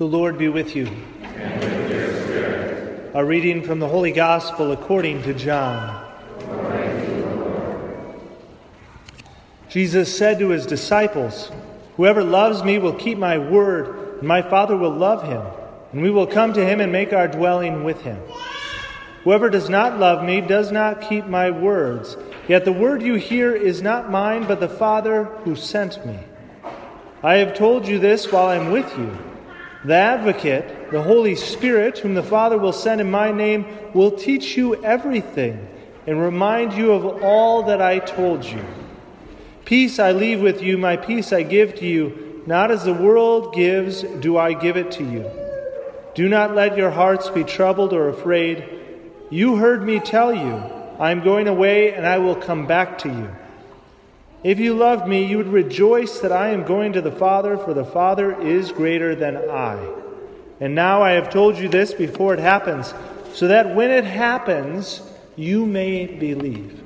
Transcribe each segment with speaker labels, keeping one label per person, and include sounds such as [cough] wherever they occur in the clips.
Speaker 1: The Lord be with you. A reading from the Holy Gospel according to John. Jesus said to his disciples, Whoever loves me will keep my word, and my Father will love him, and we will come to him and make our dwelling with him. Whoever does not love me does not keep my words. Yet the word you hear is not mine, but the Father who sent me. I have told you this while I am with you. The advocate, the Holy Spirit, whom the Father will send in my name, will teach you everything and remind you of all that I told you. Peace I leave with you, my peace I give to you. Not as the world gives, do I give it to you. Do not let your hearts be troubled or afraid. You heard me tell you, I am going away and I will come back to you. If you loved me, you would rejoice that I am going to the Father, for the Father is greater than I. And now I have told you this before it happens, so that when it happens, you may believe.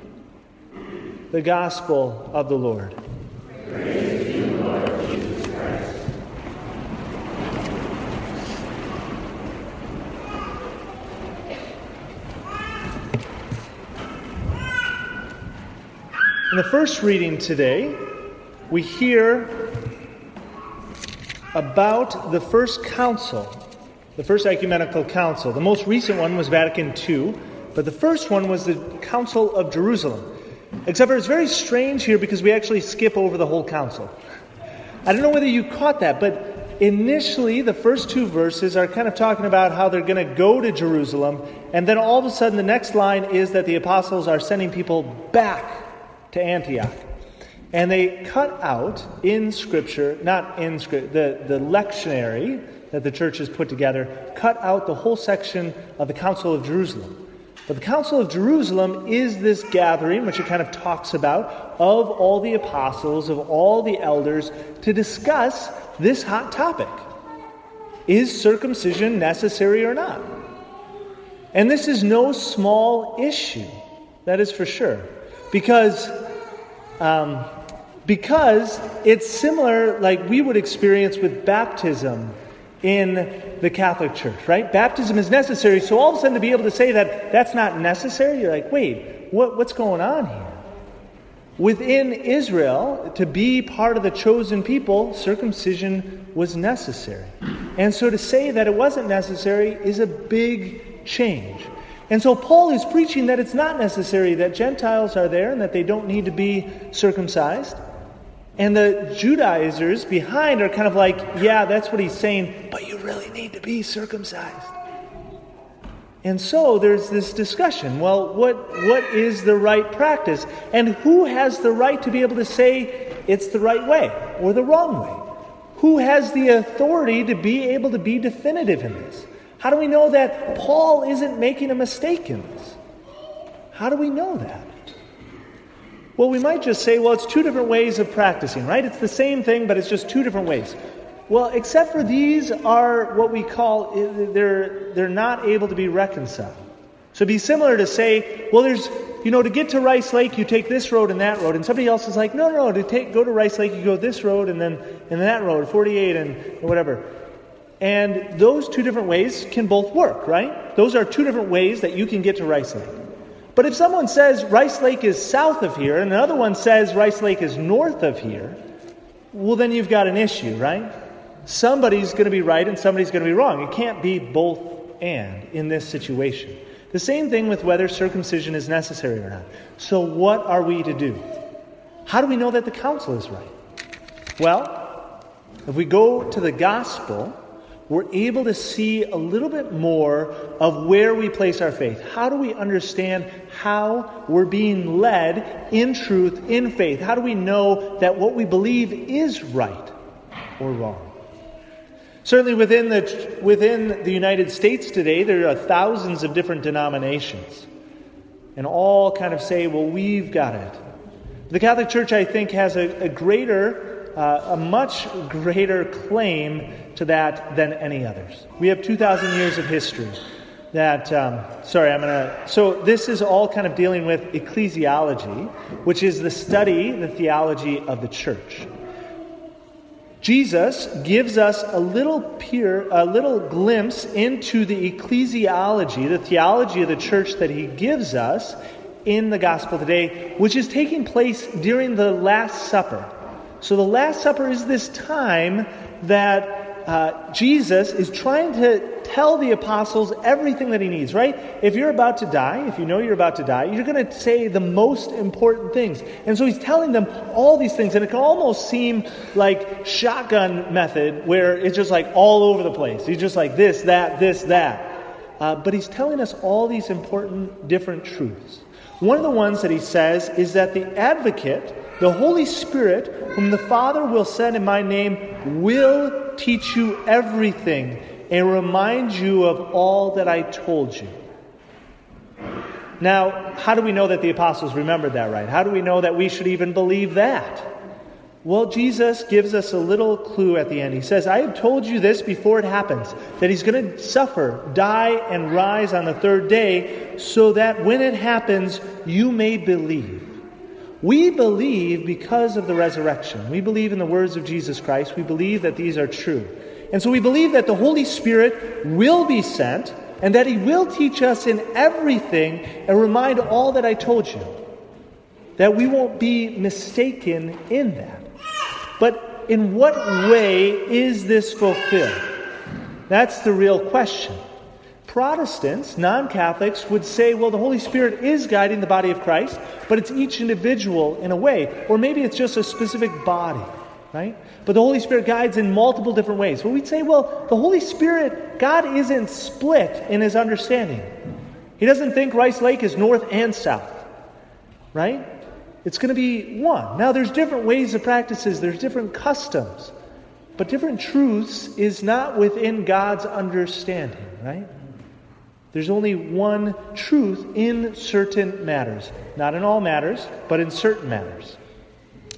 Speaker 1: The Gospel of the Lord. In the first reading today, we hear about the first council, the first ecumenical council. The most recent one was Vatican II, but the first one was the Council of Jerusalem. Except for it's very strange here because we actually skip over the whole council. I don't know whether you caught that, but initially the first two verses are kind of talking about how they're going to go to Jerusalem, and then all of a sudden the next line is that the apostles are sending people back to Antioch. And they cut out in Scripture, not in Scripture, the, the lectionary that the church has put together, cut out the whole section of the Council of Jerusalem. But the Council of Jerusalem is this gathering, which it kind of talks about, of all the apostles, of all the elders, to discuss this hot topic. Is circumcision necessary or not? And this is no small issue, that is for sure. Because um, because it's similar, like we would experience with baptism in the Catholic Church, right? Baptism is necessary, so all of a sudden to be able to say that that's not necessary, you're like, wait, what, what's going on here? Within Israel, to be part of the chosen people, circumcision was necessary. And so to say that it wasn't necessary is a big change. And so Paul is preaching that it's not necessary that Gentiles are there and that they don't need to be circumcised. And the Judaizers behind are kind of like, yeah, that's what he's saying, but you really need to be circumcised. And so there's this discussion. Well, what, what is the right practice? And who has the right to be able to say it's the right way or the wrong way? Who has the authority to be able to be definitive in this? How do we know that Paul isn't making a mistake in this? How do we know that? Well, we might just say, well, it's two different ways of practicing, right? It's the same thing, but it's just two different ways. Well, except for these are what we call, they're, they're not able to be reconciled. So it'd be similar to say, well, there's, you know, to get to Rice Lake, you take this road and that road. And somebody else is like, no, no, to take, go to Rice Lake, you go this road and then, and that road, 48 and, and whatever. And those two different ways can both work, right? Those are two different ways that you can get to Rice Lake. But if someone says Rice Lake is south of here and another one says Rice Lake is north of here, well, then you've got an issue, right? Somebody's going to be right and somebody's going to be wrong. It can't be both and in this situation. The same thing with whether circumcision is necessary or not. So, what are we to do? How do we know that the council is right? Well, if we go to the gospel, we're able to see a little bit more of where we place our faith. How do we understand how we're being led in truth, in faith? How do we know that what we believe is right or wrong? Certainly within the, within the United States today, there are thousands of different denominations. And all kind of say, well, we've got it. The Catholic Church, I think, has a, a greater, uh, a much greater claim to that than any others. We have 2,000 years of history. That, um, sorry, I'm going to. So, this is all kind of dealing with ecclesiology, which is the study, the theology of the church. Jesus gives us a little peer, a little glimpse into the ecclesiology, the theology of the church that he gives us in the gospel today, which is taking place during the Last Supper. So the Last Supper is this time that uh, Jesus is trying to tell the apostles everything that he needs, right? If you're about to die, if you know you're about to die, you're going to say the most important things. And so he's telling them all these things, and it can almost seem like shotgun method, where it's just like all over the place. He's just like this, that, this, that. Uh, but he's telling us all these important different truths. One of the ones that he says is that the advocate, the Holy Spirit, whom the Father will send in my name, will teach you everything and remind you of all that I told you. Now, how do we know that the apostles remembered that right? How do we know that we should even believe that? Well, Jesus gives us a little clue at the end. He says, I have told you this before it happens, that he's going to suffer, die, and rise on the third day, so that when it happens, you may believe. We believe because of the resurrection. We believe in the words of Jesus Christ. We believe that these are true. And so we believe that the Holy Spirit will be sent and that He will teach us in everything and remind all that I told you. That we won't be mistaken in that. But in what way is this fulfilled? That's the real question. Protestants, non Catholics, would say, well, the Holy Spirit is guiding the body of Christ, but it's each individual in a way. Or maybe it's just a specific body, right? But the Holy Spirit guides in multiple different ways. Well, we'd say, well, the Holy Spirit, God isn't split in his understanding. He doesn't think Rice Lake is north and south, right? It's going to be one. Now, there's different ways of practices, there's different customs, but different truths is not within God's understanding, right? There's only one truth in certain matters. Not in all matters, but in certain matters.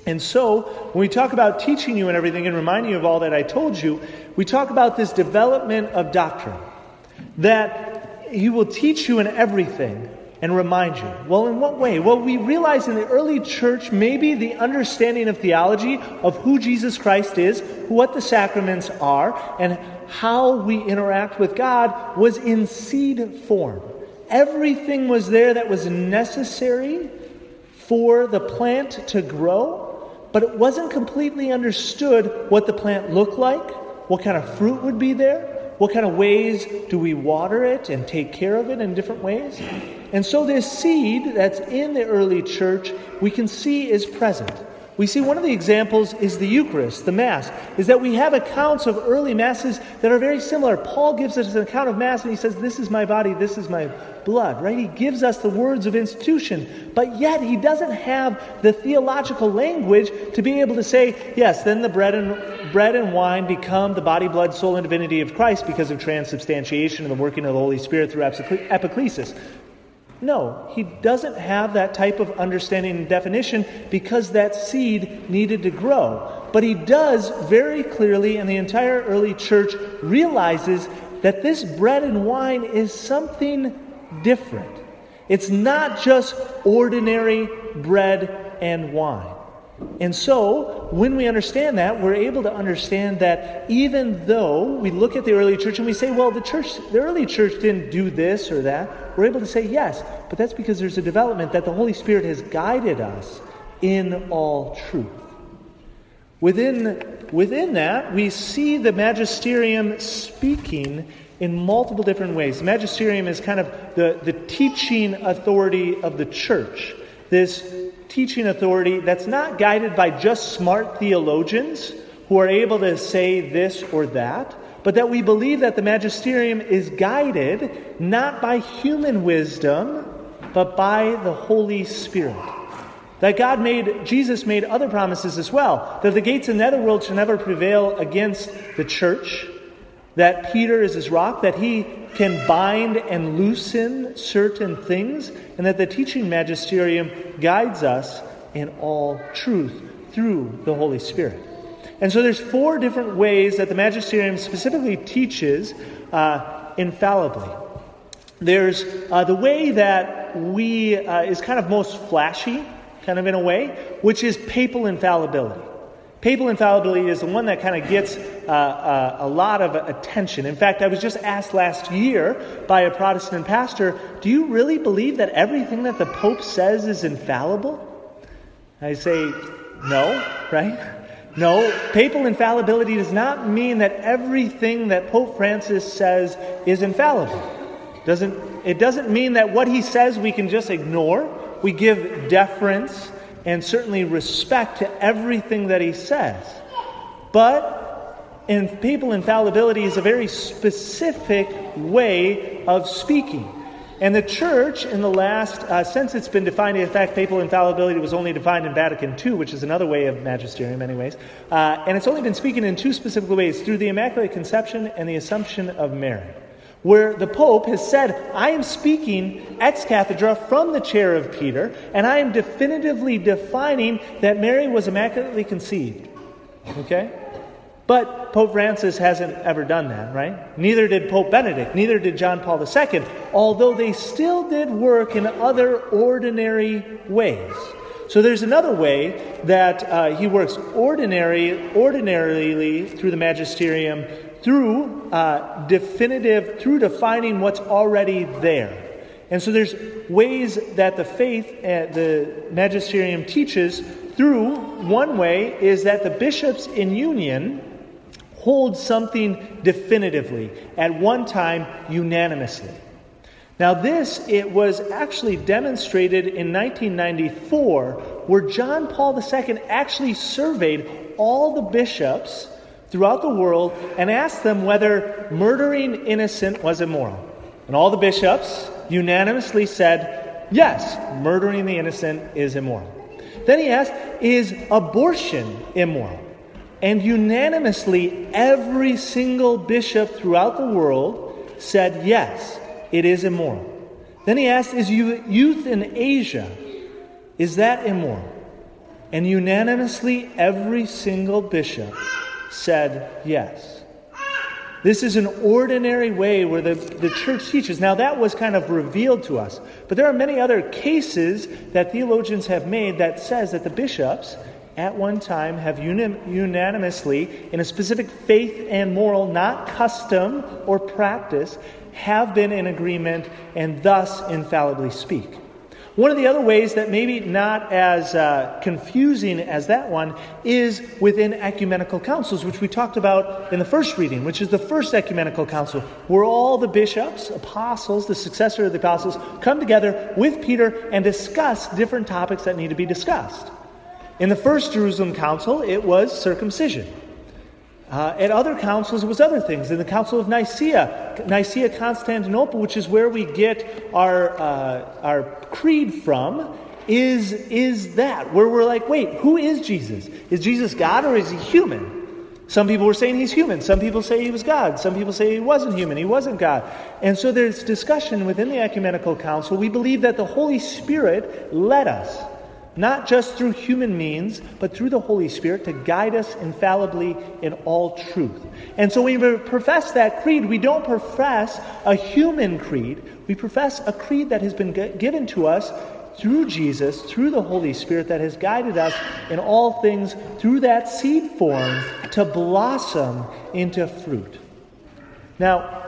Speaker 1: And so, when we talk about teaching you and everything and reminding you of all that I told you, we talk about this development of doctrine. That He will teach you in everything and remind you. Well, in what way? Well, we realize in the early church, maybe the understanding of theology of who Jesus Christ is, what the sacraments are, and how we interact with God was in seed form. Everything was there that was necessary for the plant to grow, but it wasn't completely understood what the plant looked like, what kind of fruit would be there, what kind of ways do we water it and take care of it in different ways. And so, this seed that's in the early church, we can see is present. We see one of the examples is the Eucharist, the Mass, is that we have accounts of early Masses that are very similar. Paul gives us an account of Mass and he says, This is my body, this is my blood, right? He gives us the words of institution, but yet he doesn't have the theological language to be able to say, Yes, then the bread and, bread and wine become the body, blood, soul, and divinity of Christ because of transubstantiation and the working of the Holy Spirit through epiclesis. No, he doesn't have that type of understanding and definition because that seed needed to grow. But he does very clearly, and the entire early church realizes that this bread and wine is something different. It's not just ordinary bread and wine. And so, when we understand that, we're able to understand that even though we look at the early church and we say, well, the church, the early church didn't do this or that, we're able to say yes, but that's because there's a development that the Holy Spirit has guided us in all truth. Within, within that, we see the magisterium speaking in multiple different ways. Magisterium is kind of the, the teaching authority of the church. This teaching authority that's not guided by just smart theologians who are able to say this or that, but that we believe that the magisterium is guided not by human wisdom, but by the Holy Spirit. That God made, Jesus made other promises as well, that the gates of the netherworld shall never prevail against the church, that Peter is his rock, that he can bind and loosen certain things, and that the teaching magisterium guides us in all truth through the Holy Spirit. And so there's four different ways that the magisterium specifically teaches uh, infallibly. There's uh, the way that we uh, is kind of most flashy, kind of in a way, which is papal infallibility. papal infallibility is the one that kind of gets uh, uh, a lot of attention. In fact, I was just asked last year by a Protestant pastor, Do you really believe that everything that the Pope says is infallible? I say, No, [laughs] right? No, papal infallibility does not mean that everything that Pope Francis says is infallible. Doesn't, it doesn't mean that what he says we can just ignore. We give deference and certainly respect to everything that he says. But in papal infallibility is a very specific way of speaking. And the church, in the last, uh, since it's been defined, in fact, papal infallibility was only defined in Vatican II, which is another way of magisterium, anyways. Uh, and it's only been speaking in two specific ways through the Immaculate Conception and the Assumption of Mary where the Pope has said, I am speaking ex cathedra from the chair of Peter, and I am definitively defining that Mary was immaculately conceived. Okay? But Pope Francis hasn't ever done that, right? Neither did Pope Benedict, neither did John Paul II, although they still did work in other ordinary ways. So there's another way that uh, he works ordinary, ordinarily through the magisterium through uh, definitive, through defining what's already there. And so there's ways that the faith, uh, the magisterium teaches through. One way is that the bishops in union hold something definitively, at one time unanimously. Now, this it was actually demonstrated in 1994, where John Paul II actually surveyed all the bishops throughout the world and asked them whether murdering innocent was immoral. And all the bishops unanimously said, yes, murdering the innocent is immoral. Then he asked, is abortion immoral? And unanimously, every single bishop throughout the world said, yes, it is immoral. Then he asked, is euthanasia, is that immoral? And unanimously, every single bishop said yes. This is an ordinary way where the, the church teaches. Now, that was kind of revealed to us. But there are many other cases that theologians have made that says that the bishops at one time have unanimously, in a specific faith and moral, not custom or practice, have been in agreement and thus infallibly speak. One of the other ways that maybe not as uh, confusing as that one is within ecumenical councils, which we talked about in the first reading, which is the first ecumenical council, where all the bishops, apostles, the successor of the apostles, come together with Peter and discuss different topics that need to be discussed. In the first Jerusalem council, it was circumcision. Uh, at other councils, it was other things. In the Council of Nicaea, Nicaea Constantinople, which is where we get our, uh, our creed from, is, is that, where we're like, wait, who is Jesus? Is Jesus God or is he human? Some people were saying he's human. Some people say he was God. Some people say he wasn't human. He wasn't God. And so there's discussion within the Ecumenical Council. We believe that the Holy Spirit led us not just through human means, but through the Holy Spirit to guide us infallibly in all truth. And so when we profess that creed, we don't profess a human creed, we profess a creed that has been given to us through Jesus, through the Holy Spirit that has guided us in all things through that seed form to blossom into fruit. Now,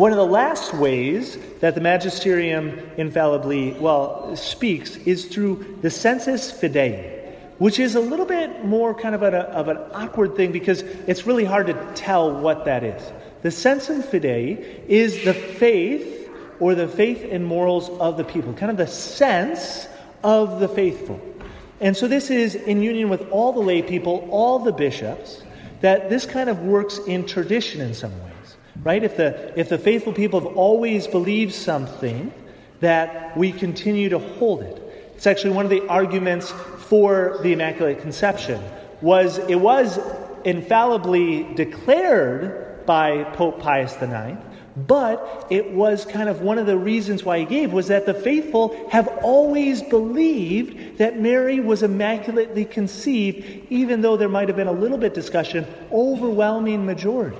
Speaker 1: one of the last ways that the magisterium infallibly, well, speaks is through the sensus fidei, which is a little bit more kind of, a, of an awkward thing because it's really hard to tell what that is. The sensus fidei is the faith or the faith and morals of the people, kind of the sense of the faithful. And so this is in union with all the lay people, all the bishops, that this kind of works in tradition in some way right? If the, if the faithful people have always believed something, that we continue to hold it. It's actually one of the arguments for the Immaculate Conception was it was infallibly declared by Pope Pius IX, but it was kind of one of the reasons why he gave was that the faithful have always believed that Mary was immaculately conceived, even though there might have been a little bit discussion, overwhelming majority.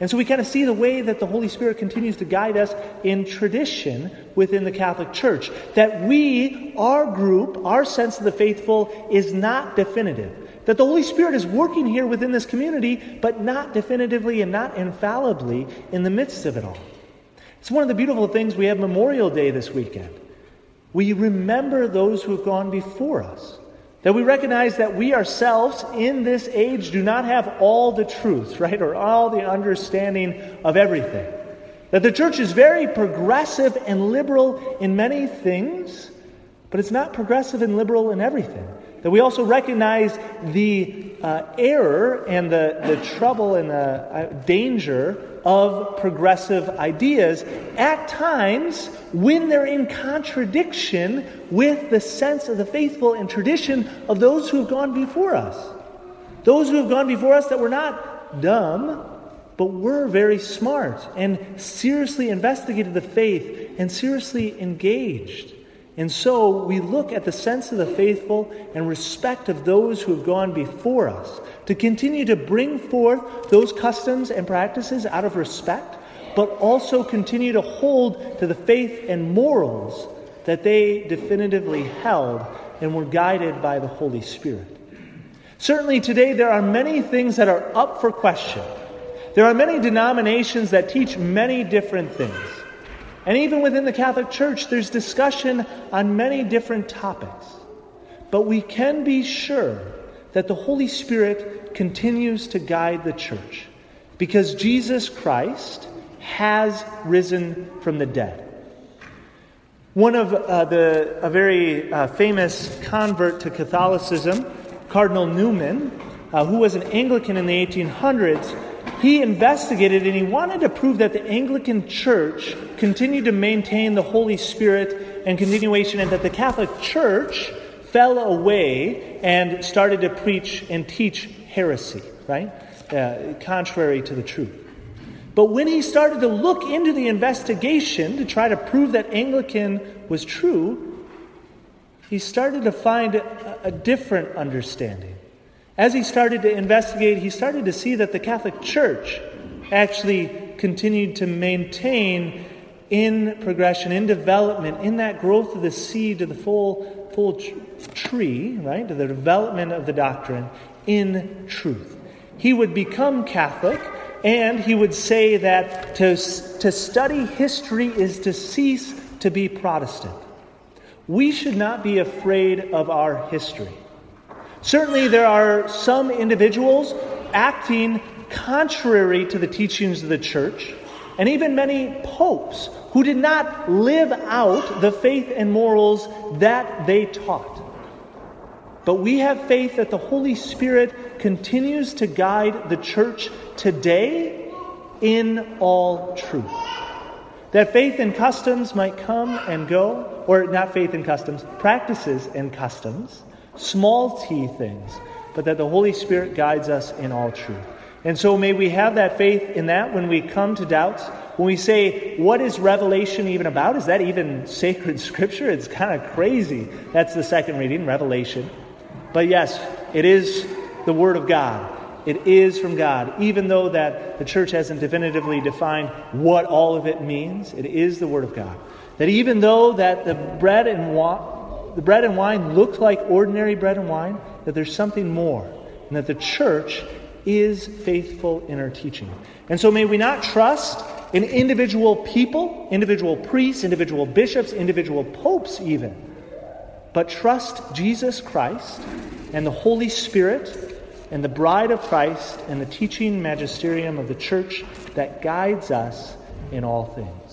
Speaker 1: And so we kind of see the way that the Holy Spirit continues to guide us in tradition within the Catholic Church. That we, our group, our sense of the faithful is not definitive. that the Holy Spirit is working here within this community, but not definitively and not infallibly in the midst of it all. It's one of the beautiful things we have Memorial Day this weekend. We remember those who have gone before us. That we recognize that we ourselves in this age do not have all the truth, [laughs] right, or all the understanding of everything. That the church is very progressive and liberal in many things, but it's not progressive and liberal in everything. That we also recognize the uh, error and the, the trouble and the uh, danger of progressive ideas at times when they're in contradiction with the sense of the faithful and tradition of those who have gone before us. Those who have gone before us that were not dumb, but were very smart and seriously investigated the faith and seriously engaged. And so we look at the sense of the faithful and respect of those who have gone before us to continue to bring forth those customs and practices out of respect, but also continue to hold to the faith and morals that they definitively held and were guided by the Holy Spirit. Certainly today there are many things that are up for question. There are many denominations that teach many different things. And even within the Catholic Church, there's discussion on many different topics. But we can be sure that the Holy Spirit continues to guide the church because Jesus Christ has risen from the dead. One of uh, the, a very uh, famous convert to Catholicism, Cardinal Newman, uh, who was an Anglican in the 1800s, he investigated and he wanted to prove that the Anglican Church continued to maintain the Holy Spirit and continuation, and that the Catholic Church fell away and started to preach and teach heresy, right? Uh, contrary to the truth. But when he started to look into the investigation to try to prove that Anglican was true, he started to find a, a different understanding. As he started to investigate, he started to see that the Catholic Church actually continued to maintain in progression, in development, in that growth of the seed to the full, full tree, right, to the development of the doctrine in truth. He would become Catholic, and he would say that to, to study history is to cease to be Protestant. We should not be afraid of our history. Certainly, there are some individuals acting contrary to the teachings of the church, and even many popes who did not live out the faith and morals that they taught. But we have faith that the Holy Spirit continues to guide the church today in all truth. That faith and customs might come and go, or not faith and customs, practices and customs small t things, but that the Holy Spirit guides us in all truth. And so may we have that faith in that when we come to doubts. When we say, what is Revelation even about? Is that even [laughs] sacred scripture? It's kind of crazy. That's the second reading, Revelation. But yes, it is the Word of God. It is from God. Even though that the church hasn't definitively defined what all of it means, it is the Word of God. That even though that the bread and water the bread and wine looked like ordinary bread and wine, that there's something more, and that the church is faithful in our teaching. And so may we not trust in individual people, individual priests, individual bishops, individual popes, even, but trust Jesus Christ and the Holy Spirit and the bride of Christ and the teaching magisterium of the church that guides us in all things.